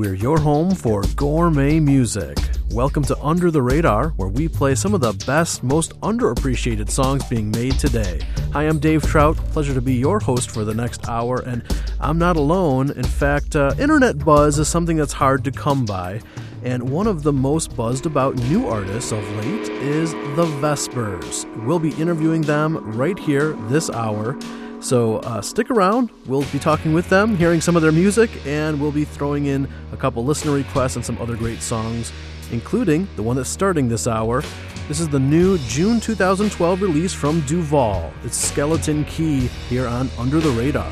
We're your home for gourmet music. Welcome to Under the Radar, where we play some of the best, most underappreciated songs being made today. Hi, I'm Dave Trout. Pleasure to be your host for the next hour, and I'm not alone. In fact, uh, internet buzz is something that's hard to come by, and one of the most buzzed about new artists of late is the Vespers. We'll be interviewing them right here this hour. So uh, stick around. We'll be talking with them, hearing some of their music, and we'll be throwing in a couple listener requests and some other great songs, including the one that's starting this hour. This is the new June 2012 release from Duval. It's Skeleton Key here on Under the Radar.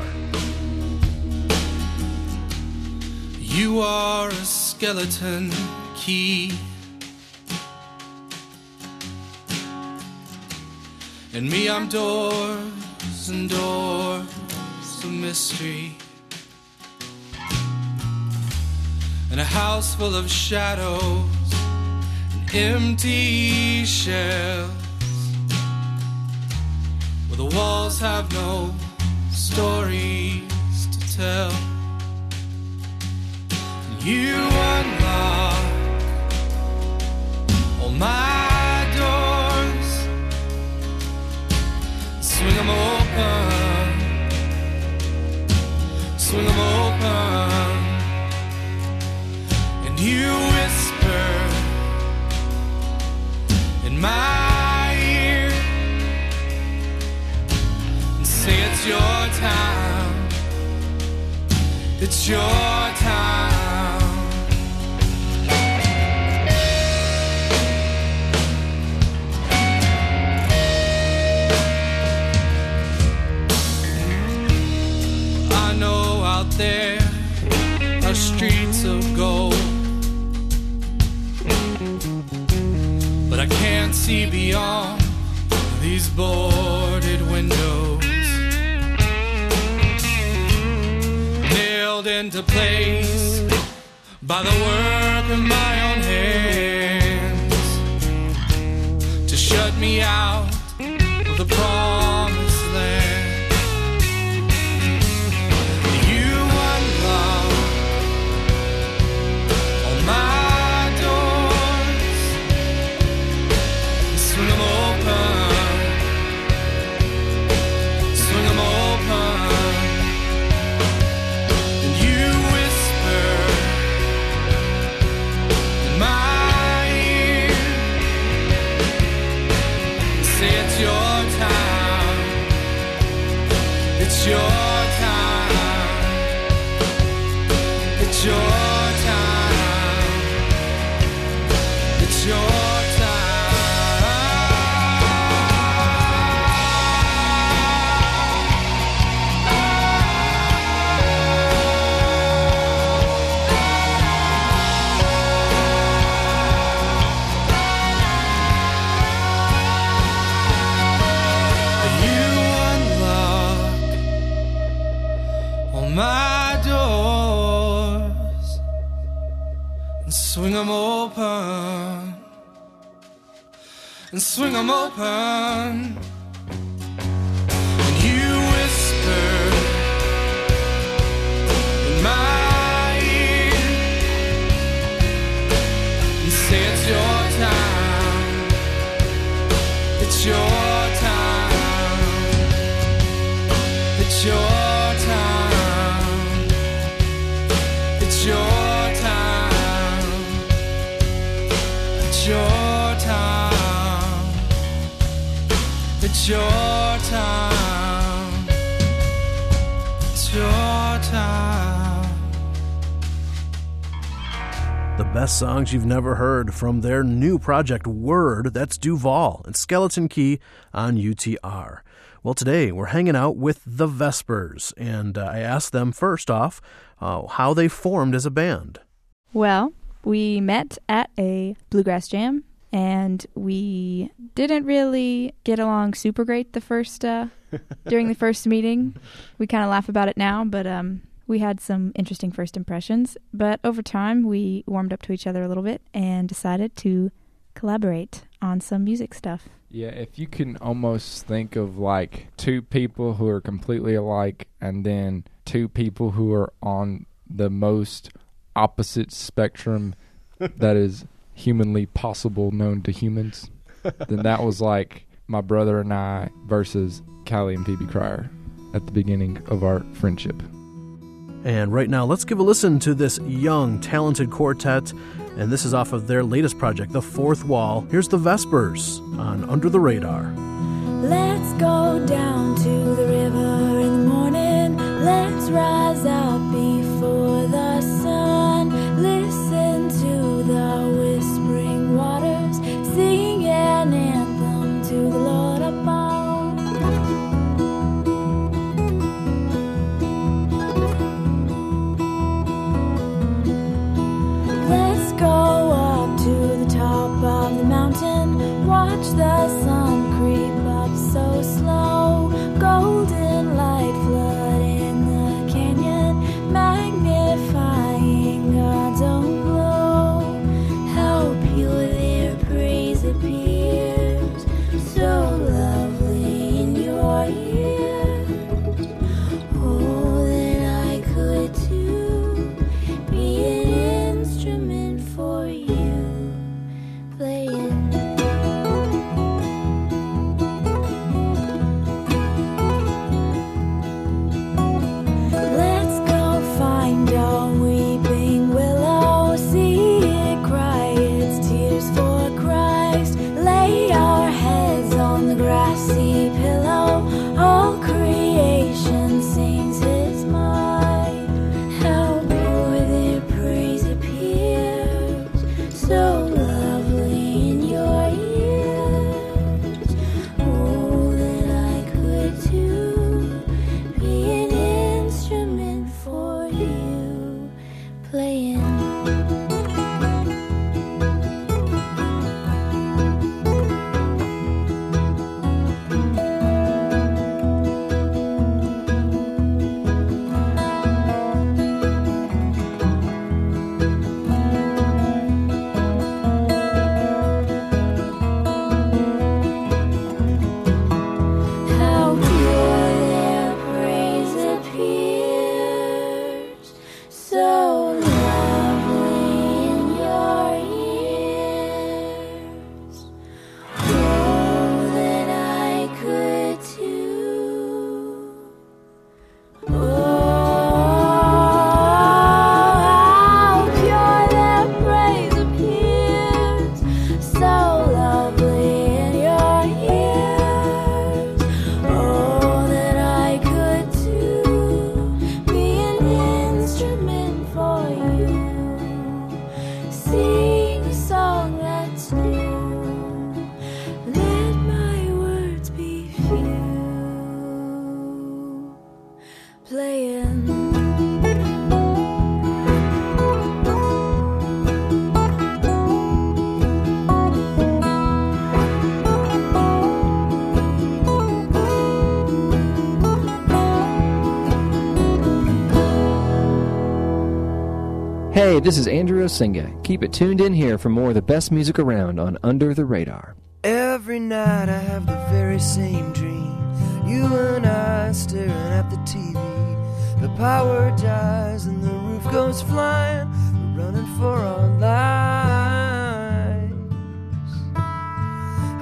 You are a skeleton key. And me, I'm and doors of mystery. And a house full of shadows and empty shells. Where the walls have no stories to tell. You unlock all my swing them open, swing them open, and you whisper in my ear and say it's your time. It's your there are streets of gold, but I can't see beyond these boarded windows. nailed into place by the work of my own hands to shut me out of the promised and swing them open. Best songs you've never heard from their new project Word, that's Duval and Skeleton Key on UTR. Well, today we're hanging out with the Vespers, and uh, I asked them first off uh, how they formed as a band. Well, we met at a bluegrass jam, and we didn't really get along super great the first uh, during the first meeting. We kind of laugh about it now, but um, we had some interesting first impressions. But over time, we warmed up to each other a little bit and decided to collaborate on some music stuff. Yeah, if you can almost think of like two people who are completely alike and then two people who are on the most opposite spectrum that is humanly possible known to humans, then that was like my brother and I versus Callie and Phoebe Cryar at the beginning of our friendship. And right now, let's give a listen to this young, talented quartet. And this is off of their latest project, The Fourth Wall. Here's the Vespers on Under the Radar. Let's go down to the river in the morning. Let's rise up the sun This is Andrew Osinga. Keep it tuned in here for more of the best music around on Under the Radar. Every night I have the very same dream. You and I staring at the TV. The power dies and the roof goes flying. We're running for our lives.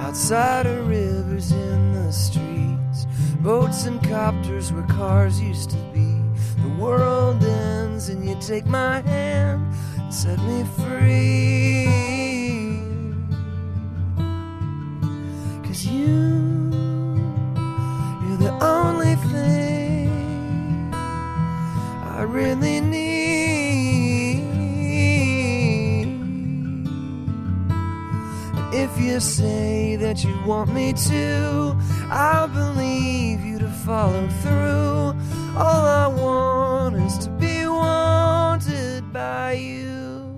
Outside of rivers in the streets. Boats and copters where cars used to be. World ends and you take my hand and set me free. Cause you, you're the only thing I really need. And if you say that you want me to, I'll believe you to follow through. All I want is to be wanted by you.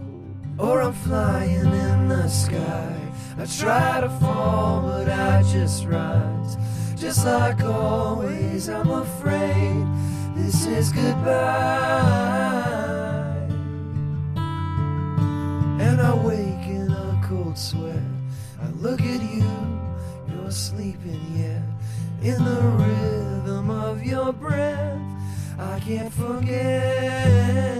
Or I'm flying in the sky. I try to fall, but I just rise. Just like always, I'm afraid this is goodbye. And I wake in a cold sweat. I look at you, you're sleeping yet. In the rhythm of your breath, I can't forget.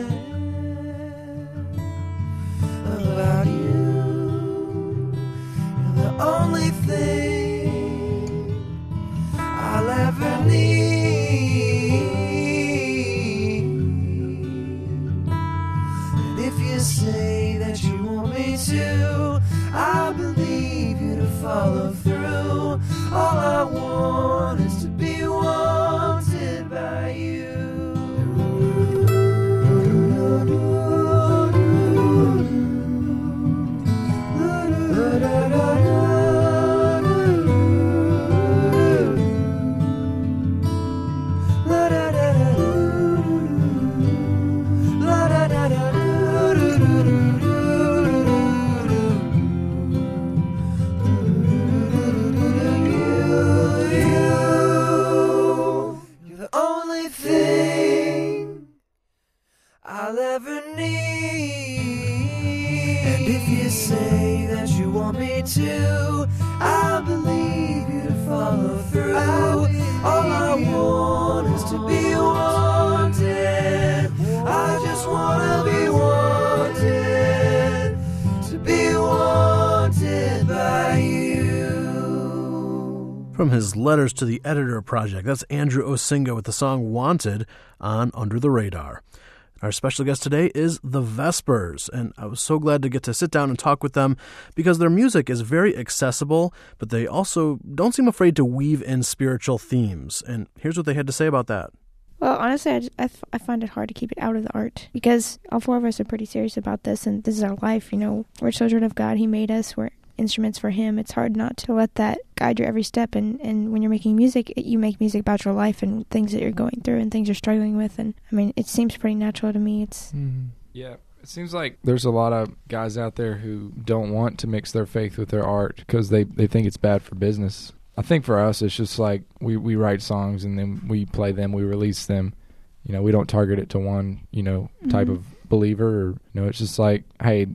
From his Letters to the Editor project, that's Andrew Osinga with the song Wanted on Under the Radar. Our special guest today is The Vespers, and I was so glad to get to sit down and talk with them because their music is very accessible, but they also don't seem afraid to weave in spiritual themes. And here's what they had to say about that. Well, honestly, I, j- I f- I find it hard to keep it out of the art because all four of us are pretty serious about this, and this is our life. You know, we're children of God. He made us. We're instruments for Him. It's hard not to let that guide your every step. And, and when you're making music, it, you make music about your life and things that you're going through and things you're struggling with. And I mean, it seems pretty natural to me. It's Yeah. It seems like there's a lot of guys out there who don't want to mix their faith with their art because they, they think it's bad for business. I think for us, it's just like we, we write songs and then we play them, we release them. You know, we don't target it to one, you know, type Mhm. of believer or, you know, it's just like, hey,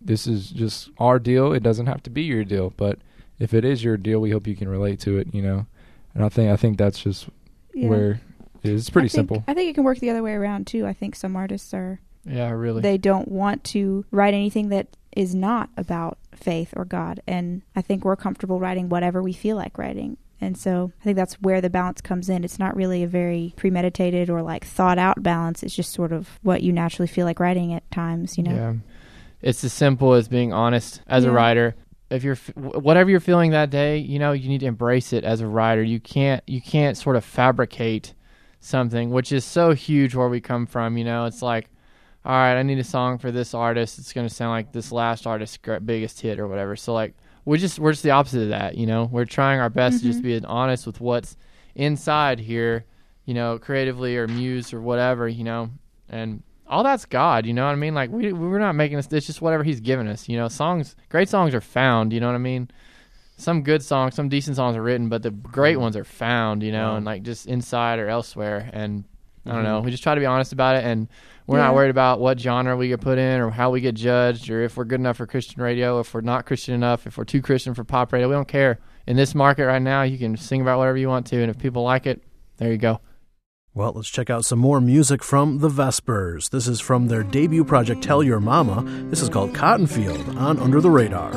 this is just our deal. It doesn't have to be your deal, but if it is your deal, we hope you can relate to it, you know. And I think I think that's just Yeah. where it is. It's pretty I think- simple. I think it can work the other way around too. I think some artists are Yeah, really. they don't want to write anything that is not about faith or God, and I think we're comfortable writing whatever we feel like writing. And so I think that's where the balance comes in. It's not really a very premeditated or like thought out balance. It's just sort of what you naturally feel like writing at times, you know. Yeah. It's as simple as being honest as a Yeah. writer. If you're whatever you're feeling that day, you know, you need to embrace it as a writer. You can't you can't sort of fabricate something, which is so huge where we come from, you know. It's like all right, I need a song for this artist. It's going to sound like this last artist's biggest hit or whatever. So like we just we're just the opposite of that, you know. We're trying our best to just Mhm. be honest with what's inside here, you know, creatively or muse or whatever, you know. And all that's God, you know what I mean? Like we we're not making this. It's just whatever He's given us, you know. Songs, great songs are found, you know what I mean? Some good songs, some decent songs are written, but the great mm-hmm. ones are found, you know, and like just inside or elsewhere. And I don't know. Mm-hmm. We just try to be honest about it, and we're Yeah. not worried about what genre we get put in or how we get judged or if we're good enough for Christian radio, if we're not Christian enough, if we're too Christian for pop radio. We don't care. In this market right now, you can sing about whatever you want to, and if people like it, there you go. Well, let's check out some more music from The Vespers. This is from their debut project, Tell Your Mama. This is called Cottonfield on Under the Radar.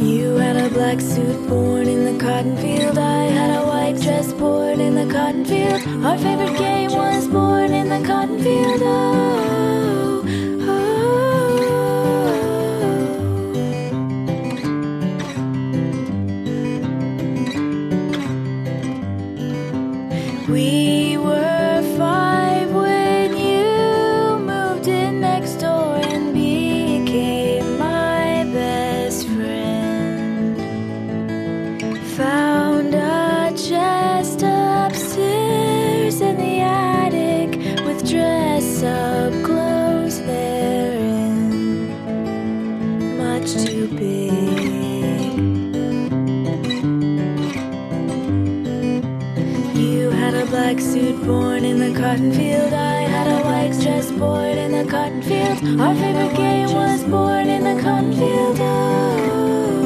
You had a black suit born in the cotton field. I had a white dress born in the cotton field. Our favorite game was born in the cotton field. Oh, oh, oh. We black suit born in the cotton field. I had a white dress born in the cotton field. Our favorite game was born in the cotton field. Oh.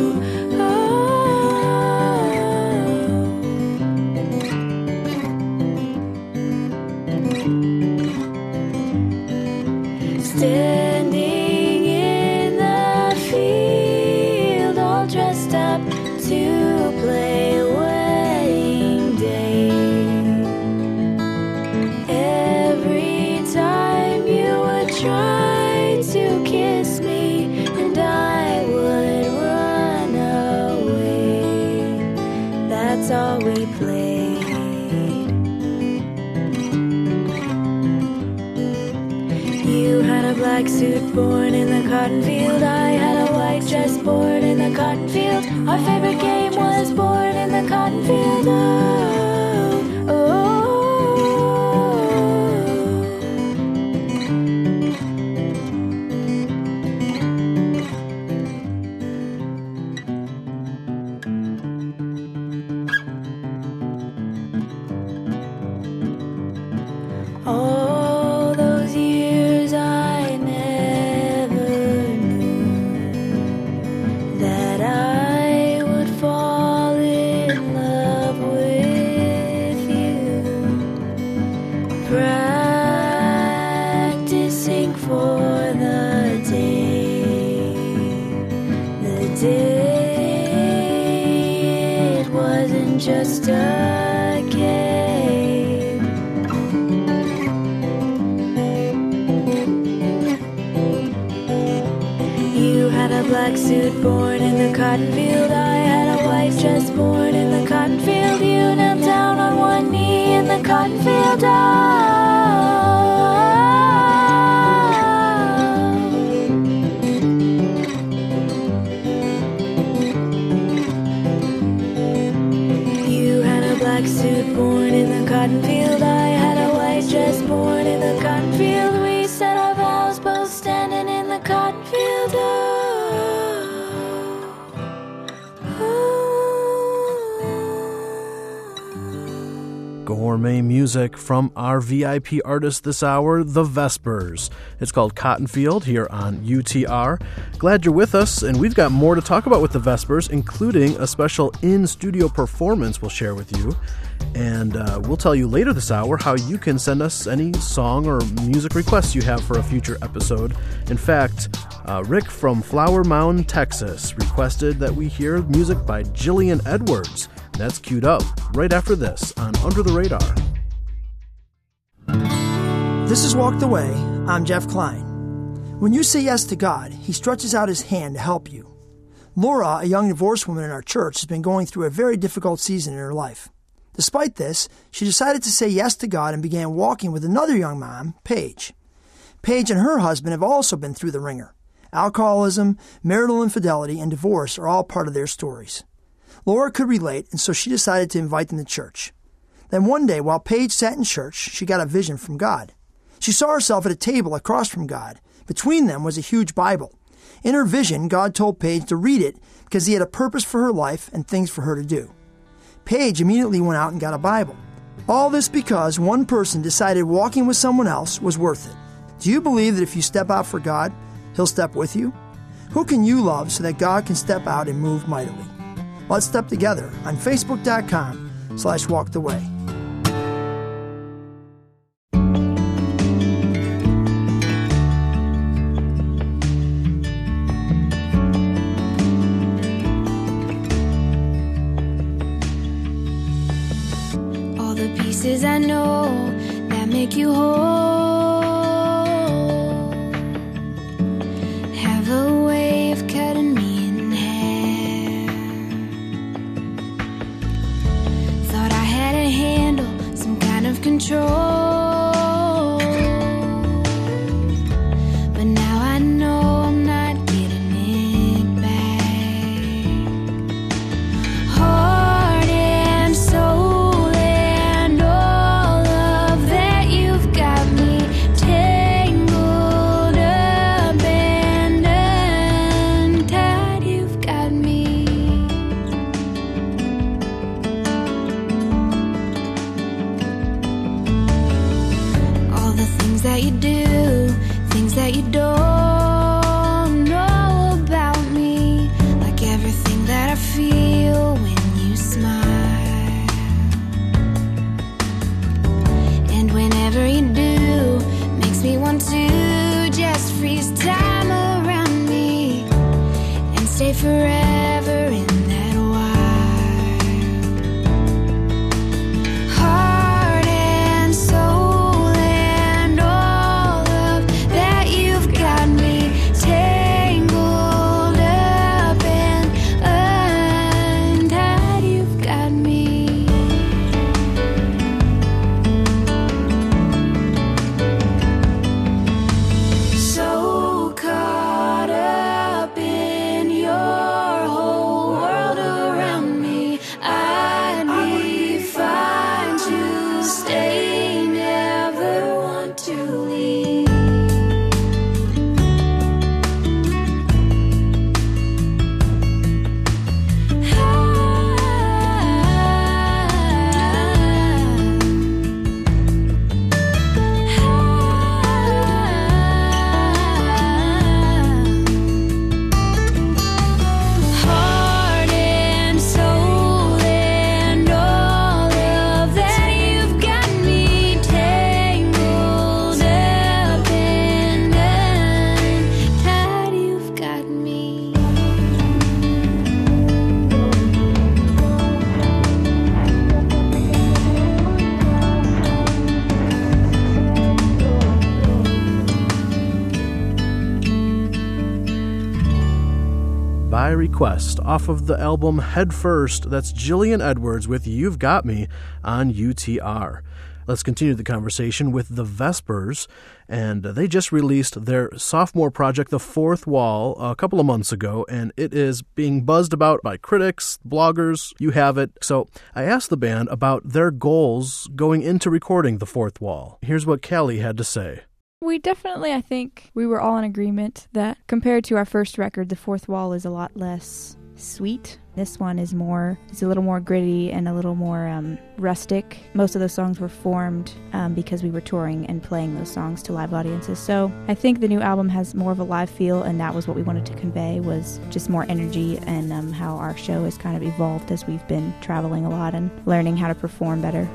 Favorite game was born in the cotton field. Just a game. You had a black suit born in the cotton field. I had a white dress born in the cotton field. You knelt down on one knee in the cotton field. Oh. Gourmet music from our VIP artist this hour, The Vespers. It's called Cottonfield here on UTR. Glad you're with us, and we've got more to talk about with The Vespers, including a special in studio performance we'll share with you. And uh, we'll tell you later this hour how you can send us any song or music requests you have for a future episode. In fact, uh, Rick from Flower Mound, Texas, requested that we hear music by Jillian Edwards. That's queued up right after this on Under the Radar. This is Walk the Way. I'm Jeff Klein. When you say yes to God, He stretches out His hand to help you. Laura, a young divorced woman in our church, has been going through a very difficult season in her life. Despite this, she decided to say yes to God and began walking with another young mom, Paige. Paige and her husband have also been through the ringer. Alcoholism, marital infidelity, and divorce are all part of their stories. Laura could relate, and so she decided to invite them to church. Then one day, while Paige sat in church, she got a vision from God. She saw herself at a table across from God. Between them was a huge Bible. In her vision, God told Paige to read it because he had a purpose for her life and things for her to do. Paige immediately went out and got a Bible. All this because one person decided walking with someone else was worth it. Do you believe that if you step out for God, He'll step with you? Who can you love so that God can step out and move mightily? Let's step together on Facebook.com slash walk the way. All the pieces I know that make you whole request off of the album Head First. That's Jillian Edwards with You've Got Me on UTR. Let's continue the conversation with the Vespers, and they just released their sophomore project, The Fourth Wall, a couple of months ago, and it is being buzzed about by critics, bloggers, you have it. So I asked the band about their goals going into recording The Fourth Wall. Here's what Callie had to say. We definitely, I think, we were all in agreement that compared to our first record, the fourth wall is a lot less sweet. This one is more, it's a little more gritty and a little more um, rustic. Most of those songs were formed um, because we were touring and playing those songs to live audiences. So I think the new album has more of a live feel, and that was what we wanted to convey was just more energy and um, how our show has kind of evolved as we've been traveling a lot and learning how to perform better.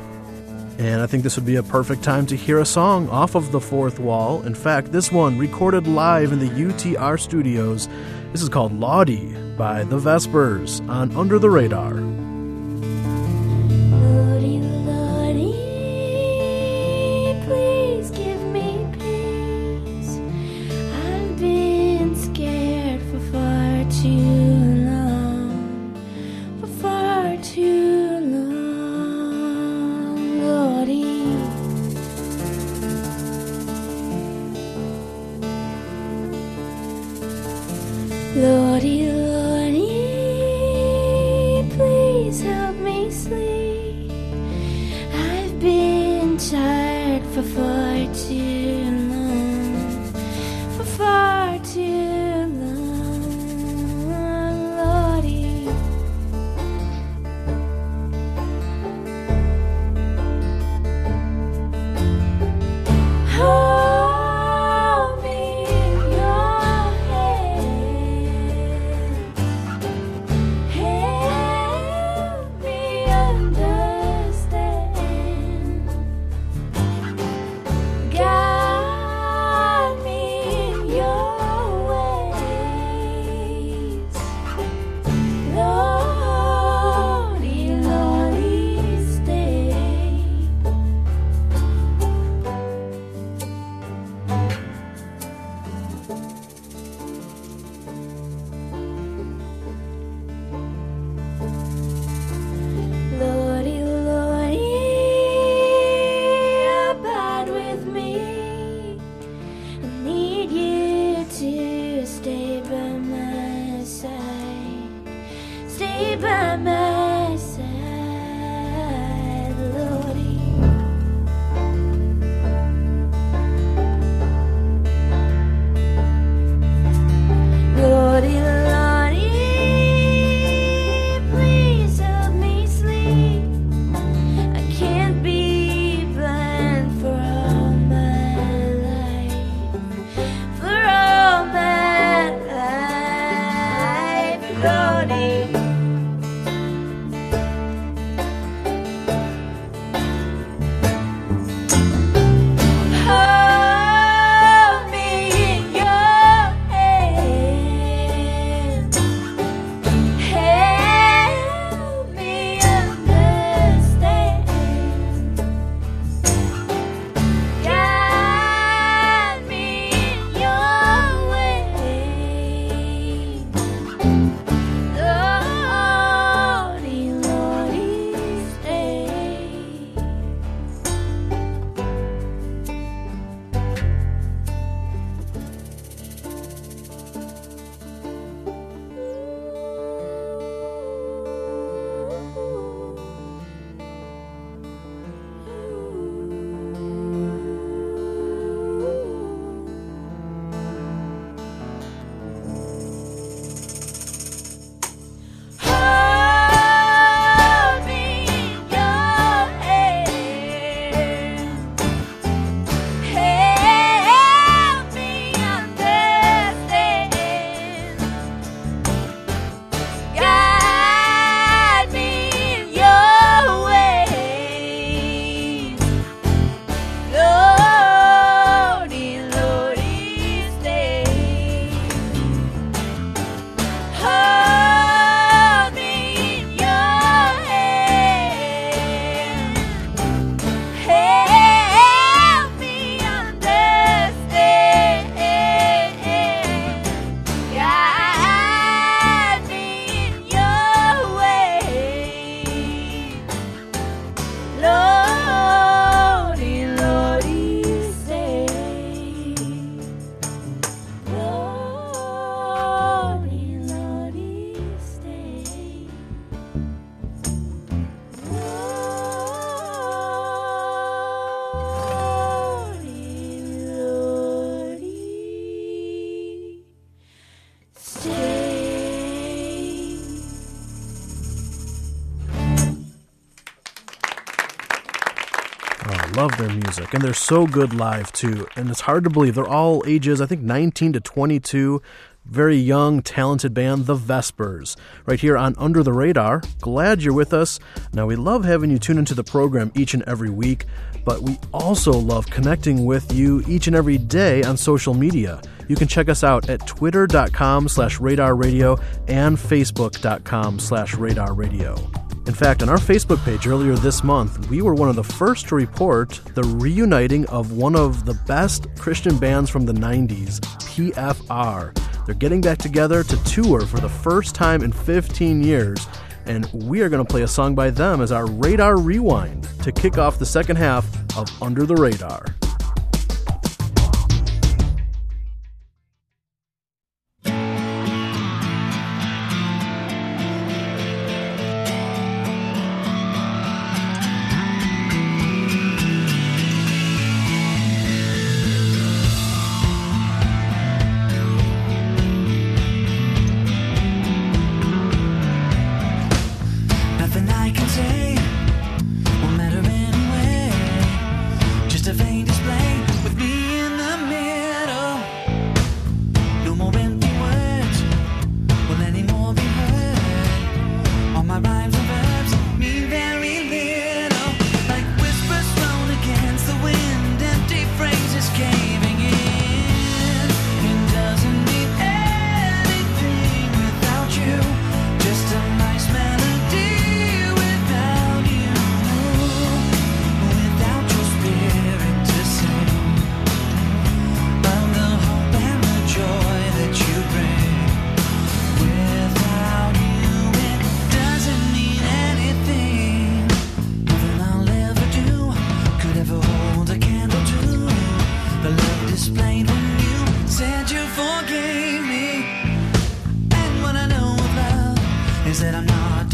And I think this would be a perfect time to hear a song off of The Fourth Wall. In fact, this one recorded live in the UTR studios. This is called Lottie by The Vespers on Under the Radar. Music, and they're so good live too. And it's hard to believe they're all ages, I think, 19 to 22. Very young, talented band, The Vespers, right here on Under the Radar. Glad you're with us. Now, we love having you tune into the program each and every week, but we also love connecting with you each and every day on social media. You can check us out at twitter.com slash radar radio and facebook.com slash radar radio. In fact, on our Facebook page earlier this month, we were one of the first to report the reuniting of one of the best Christian bands from the 90s, PFR. They're getting back together to tour for the first time in 15 years, and we are going to play a song by them as our Radar Rewind to kick off the second half of Under the Radar.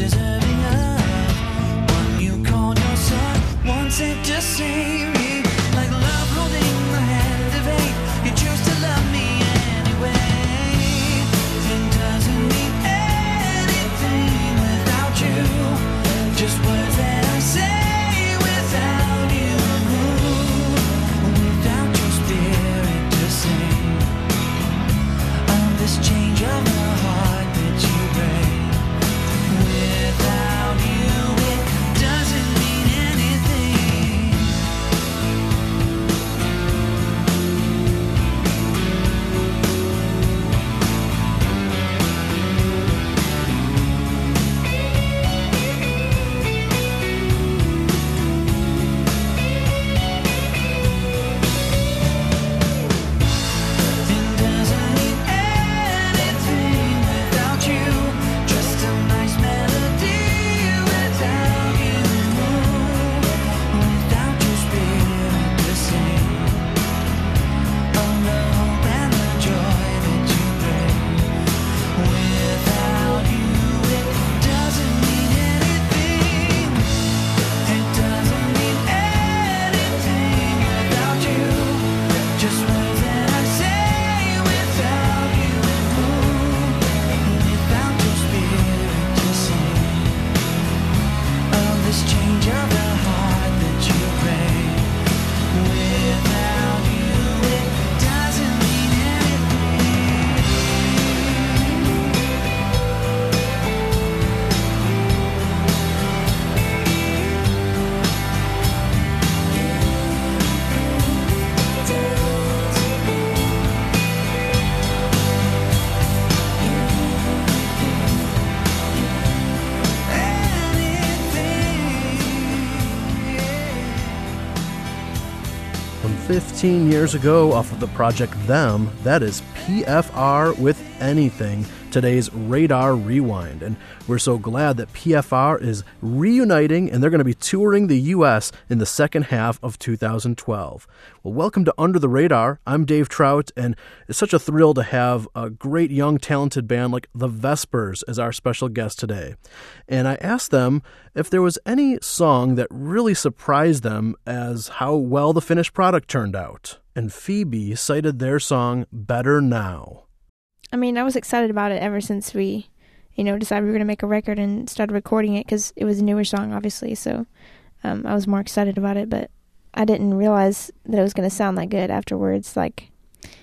Deserving of one you called your son. Sent to save 15 years ago, off of the project Them, that is PFR with Anything, today's Radar Rewind. And we're so glad that PFR is reuniting and they're going to be touring the U.S. in the second half of 2012. Well, welcome to Under the Radar. I'm Dave Trout, and it's such a thrill to have a great young, talented band like The Vespers as our special guest today. And I asked them if there was any song that really surprised them as how well the finished product turned out. And Phoebe cited their song Better Now. I mean, I was excited about it ever since we, you know, decided we were going to make a record and started recording it because it was a newer song, obviously. So um, I was more excited about it. But I didn't realize that it was going to sound that good afterwards. Like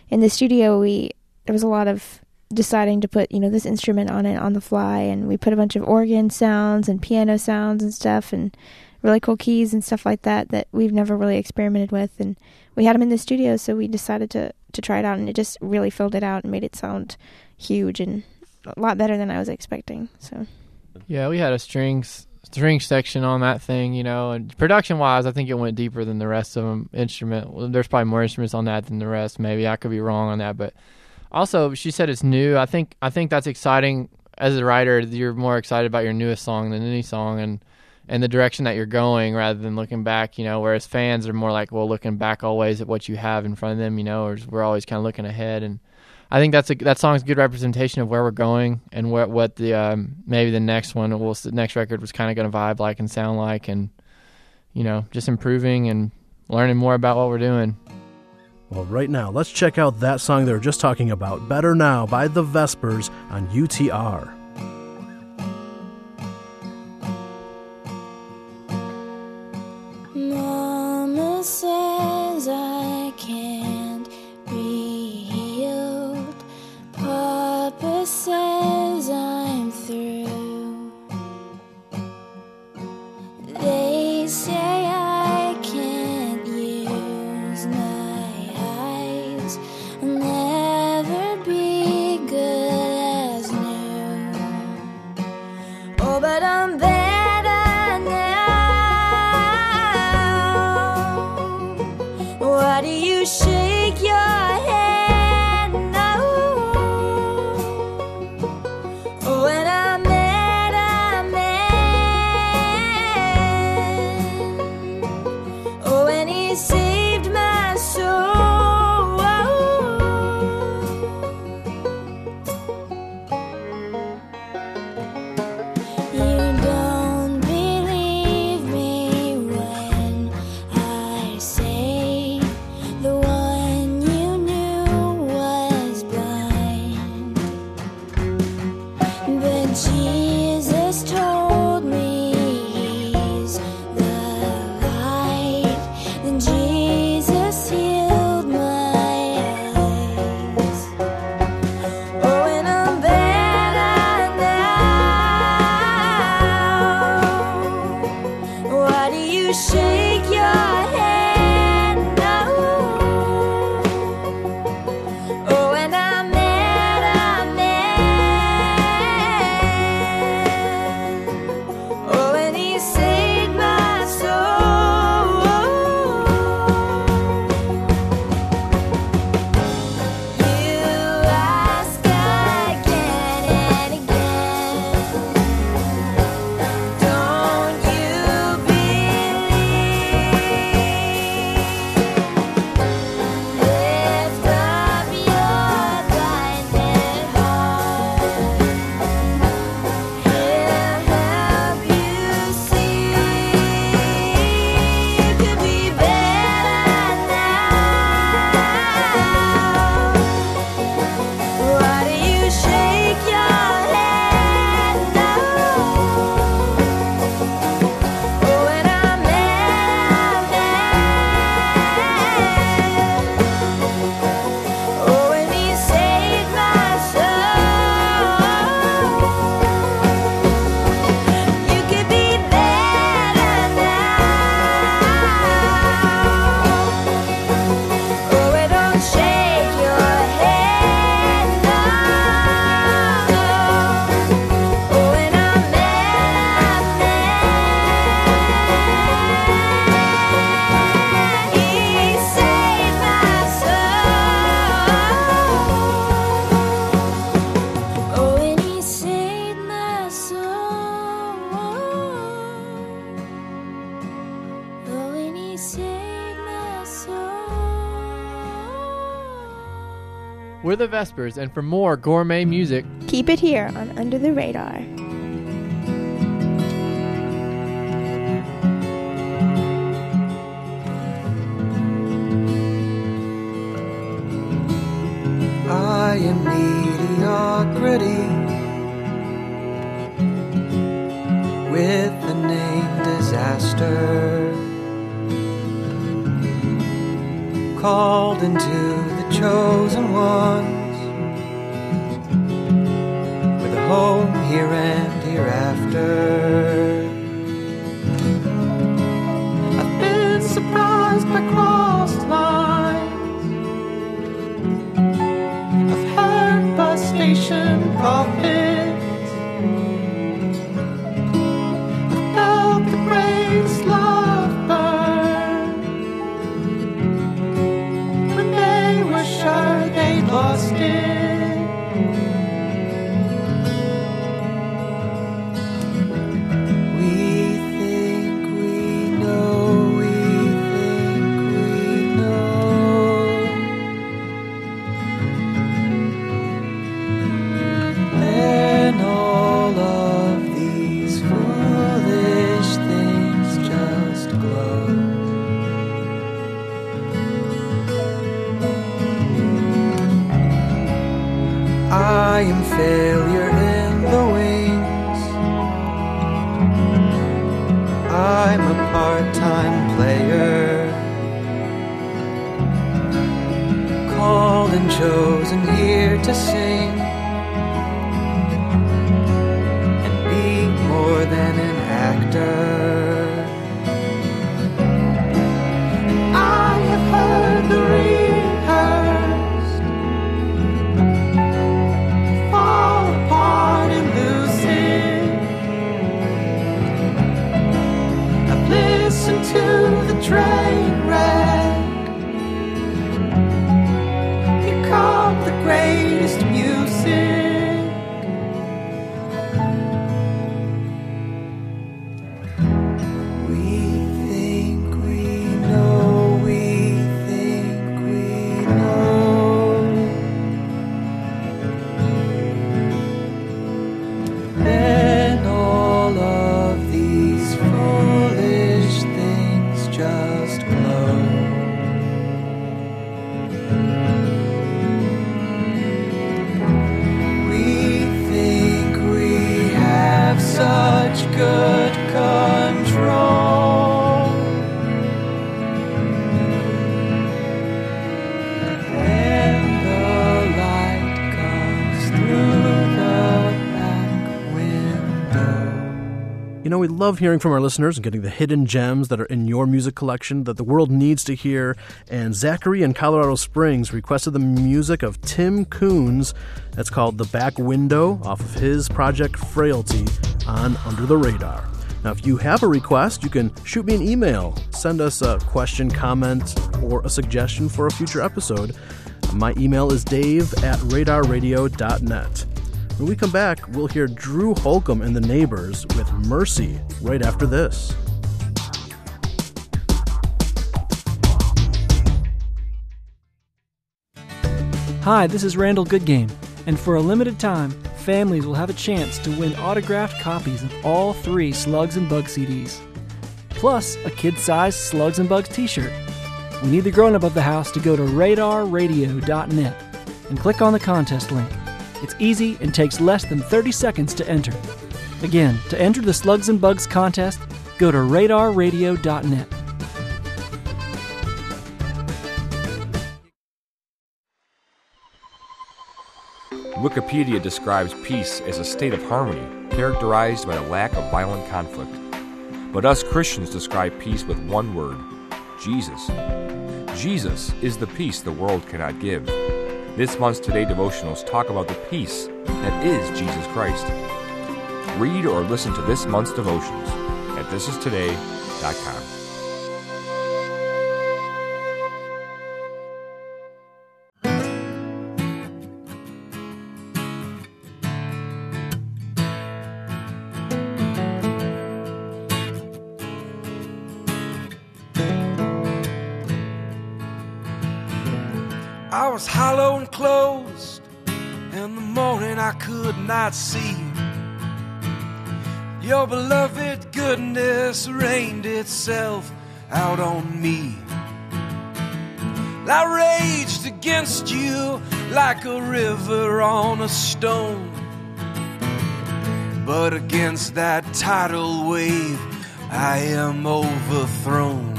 in the studio, we there was a lot of deciding to put you know this instrument on it on the fly, and we put a bunch of organ sounds and piano sounds and stuff, and really cool keys and stuff like that that we've never really experimented with, and we had them in the studio, so we decided to to try it out, and it just really filled it out and made it sound huge and a lot better than I was expecting. So Yeah, we had a strings string section on that thing, you know, and production wise, I think it went deeper than the rest of them. Instrument, well, there's probably more instruments on that than the rest. Maybe I could be wrong on that, but also she said it's new. I think I think that's exciting as a writer. You're more excited about your newest song than any song, and and the direction that you're going rather than looking back. You know, whereas fans are more like, well, looking back always at what you have in front of them. You know, or we're always kind of looking ahead and. I think that's a that song's a good representation of where we're going and what what the um, maybe the next one will the next record was kind of going to vibe like and sound like and you know just improving and learning more about what we're doing. Well, right now, let's check out that song they were just talking about, Better Now by The Vespers on UTR. The Vespers, and for more gourmet music, keep it here on Under the Radar. You know, we love hearing from our listeners and getting the hidden gems that are in your music collection that the world needs to hear. And Zachary in Colorado Springs requested the music of Tim Coons. That's called The Back Window off of his project Frailty on Under the Radar. Now, if you have a request, you can shoot me an email, send us a question, comment, or a suggestion for a future episode. My email is dave at radarradio.net. When we come back, we'll hear Drew Holcomb and the Neighbors with Mercy right after this. Hi, this is Randall Goodgame, and for a limited time, families will have a chance to win autographed copies of all three Slugs and Bugs CDs, plus a kid-sized Slugs and Bugs T-shirt. We need the grown-up of the house to go to radarradio.net and click on the contest link. It's easy and takes less than 30 seconds to enter. Again, to enter the Slugs and Bugs contest, go to radarradio.net. Wikipedia describes peace as a state of harmony characterized by a lack of violent conflict. But us Christians describe peace with one word Jesus. Jesus is the peace the world cannot give. This month's Today devotionals talk about the peace that is Jesus Christ. Read or listen to this month's devotions at thisistoday.com. hollow and closed. In the morning I could not see. Your beloved goodness rained itself out on me. I raged against you like a river on a stone. But against that tidal wave, I am overthrown.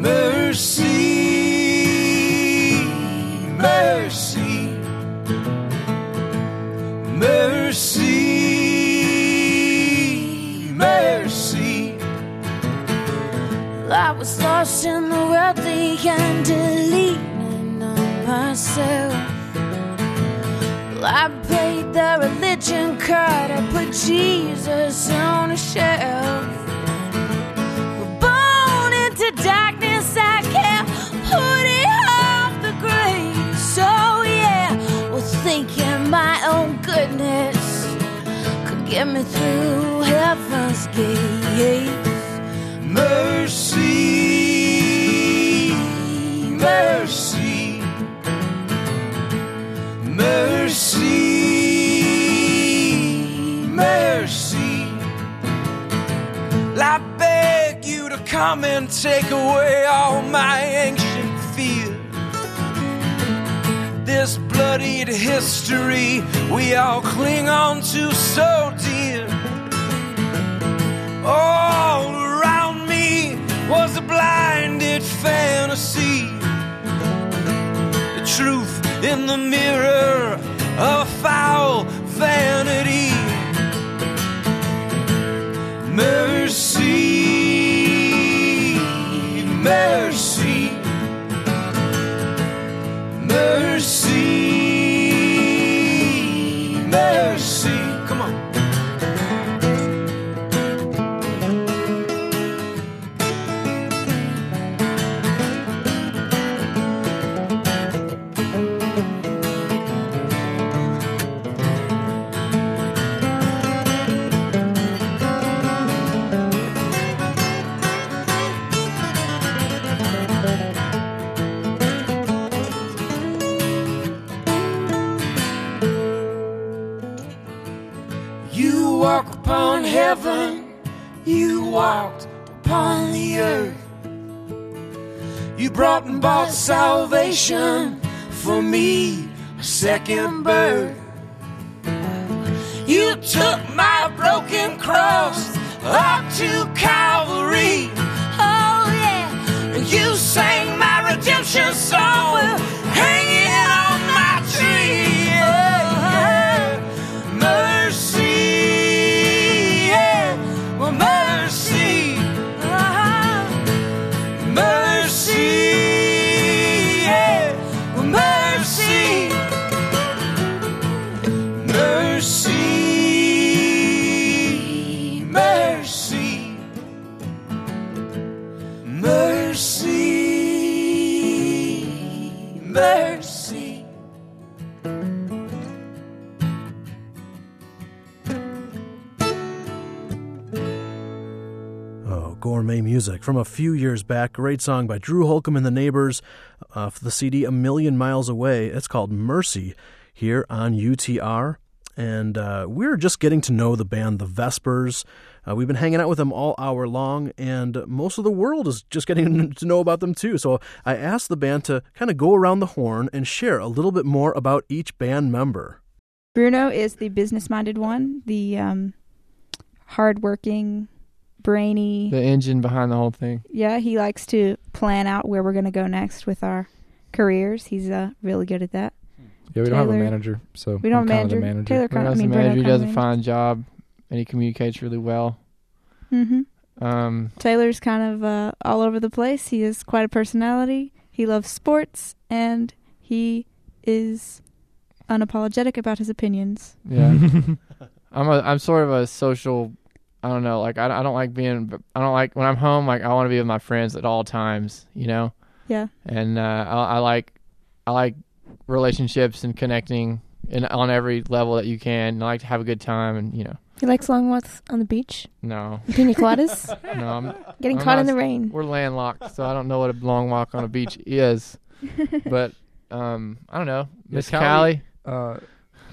Mercy, mercy, mercy, mercy. I was lost in the worldly and leaning on myself. I played the religion card. I put Jesus on a shelf. Get me through heaven's gates. Mercy, mercy, mercy, mercy. I beg you to come and take away all my ancient fear. This bloodied history we all cling on to so dear. All around me was a blinded fantasy. The truth in the mirror of foul vanity. Mercy, bought salvation for me, a second birth. You took my broken cross up to Calvary. Oh, yeah. You sang my redemption song, gourmet music from a few years back. Great song by Drew Holcomb and the Neighbors uh, for the CD A Million Miles Away. It's called Mercy here on UTR. And uh, we're just getting to know the band The Vespers. Uh, we've been hanging out with them all hour long, and most of the world is just getting to know about them too. So I asked the band to kind of go around the horn and share a little bit more about each band member. Bruno is the business minded one, the um, hardworking, brainy. The engine behind the whole thing. Yeah, he likes to plan out where we're going to go next with our careers. He's uh, really good at that. Yeah, we don't have a manager, so we don't I'm have a kinda the manager. manager. Taylor Bruno's I mean, the manager. He does a fine job, and he communicates really well. hmm Um, Taylor's kind of uh, all over the place. He is quite a personality. He loves sports, and he is unapologetic about his opinions. Yeah, I'm a I'm sort of a social. I don't know. Like I, I don't like being. I don't like when I'm home. Like I want to be with my friends at all times. You know. Yeah. And uh, I, I like I like relationships and connecting in on every level that you can. And I like to have a good time and you know. He likes long walks on the beach. No. Pina coladas. no, I'm Getting I'm caught not- in the rain. We're landlocked, so I don't know what a long walk on a beach is. But um, I don't know, Yeah, Miss Callie. Uh,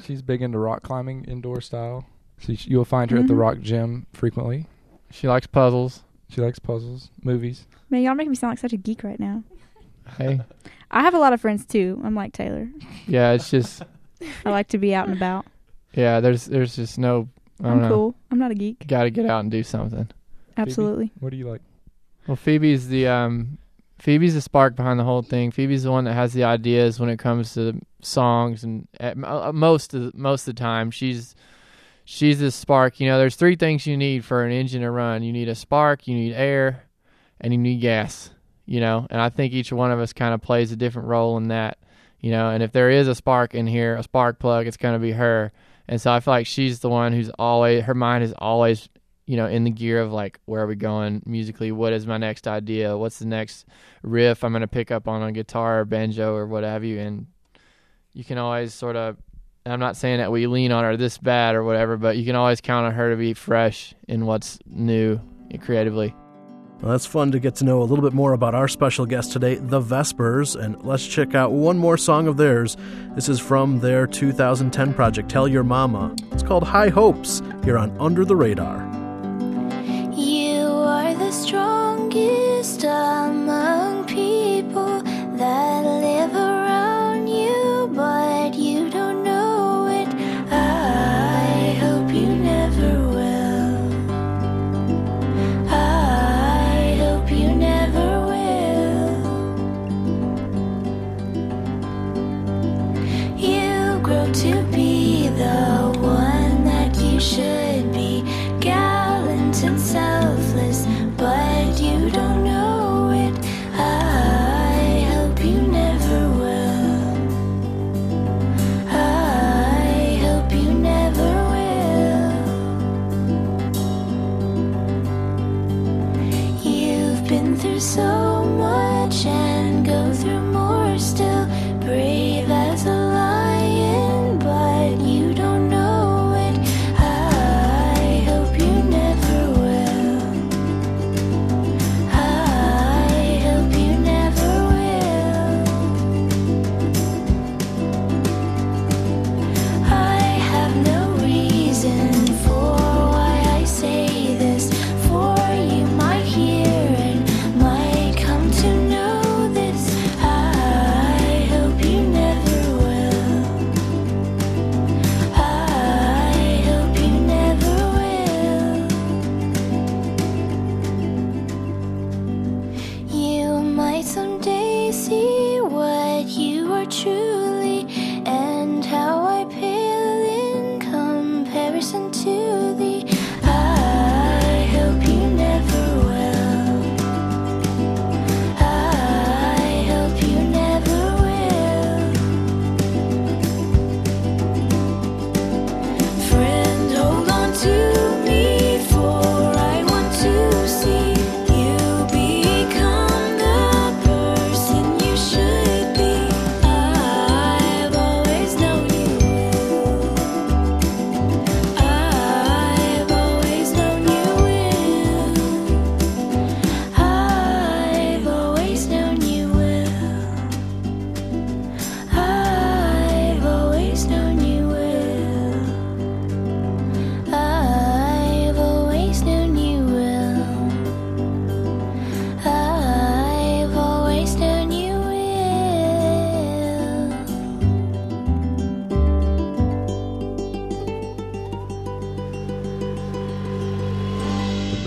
she's big into rock climbing, indoor style. So you'll find her at the Mhm. rock gym frequently. She likes puzzles. She likes puzzles, movies. Man, y'all make me sound like such a geek right now. Hey, I have a lot of friends too. I'm like Taylor. yeah, it's just I like to be out and about. yeah. There's there's just no. I don't I'm know. cool. I'm not a geek. Got to get out and do something. Absolutely. What do you like? Well, Phoebe's the um, Phoebe's the spark behind the whole thing. Phoebe's the one that has the ideas when it comes to songs, and at uh, most of the, most of the time, she's she's the spark. You know, there's three things you need for an engine to run. You need a spark, you need air, and you need gas. You know, and I think each one of us kind of plays a different role in that. You know, and if there is a spark in here, a spark plug, it's going to be her. And so I feel like she's the one who's always her mind is always you know in the gear of like where are we going musically what is my next idea what's the next riff i'm going to pick up on a guitar or banjo or what have you and you can always sort of i'm not saying that we lean on her this bad or whatever but you can always count on her to be fresh in what's new creatively Well, that's fun to get to know a little bit more about our special guest today, The Vespers, and let's check out one more song of theirs. This is from their 2010 project, Tell Your Mama. It's called High Hopes, here on Under the Radar. You are the strongest among people that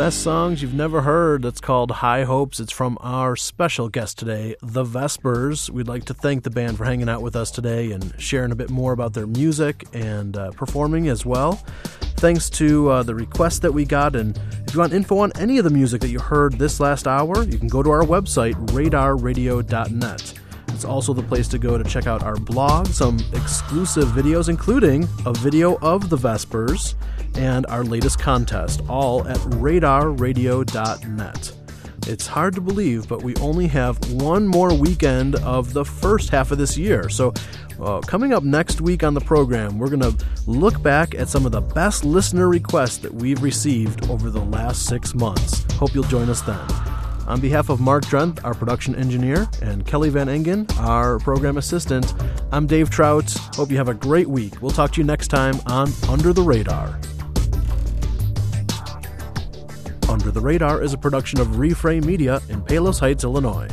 best songs you've never heard. That's called High Hopes. It's from our special guest today, The Vespers. We'd like to thank the band for hanging out with us today and sharing a bit more about their music and uh, performing as well. Thanks to uh, the requests that we got. And if you want info on any of the music that you heard this last hour, you can go to our website, radarradio.net. It's also the place to go to check out our blog, some exclusive videos, including a video of the Vespers and our latest contest, all at radarradio.net. It's hard to believe, but we only have one more weekend of the first half of this year. So, uh, coming up next week on the program, we're going to look back at some of the best listener requests that we've received over the last six months. Hope you'll join us then. On behalf of Mark Drent, our production engineer, and Kelly Van Engen, our program assistant, I'm Dave Trout. Hope you have a great week. We'll talk to you next time on Under the Radar. Under the Radar is a production of Reframe Media in Palos Heights, Illinois.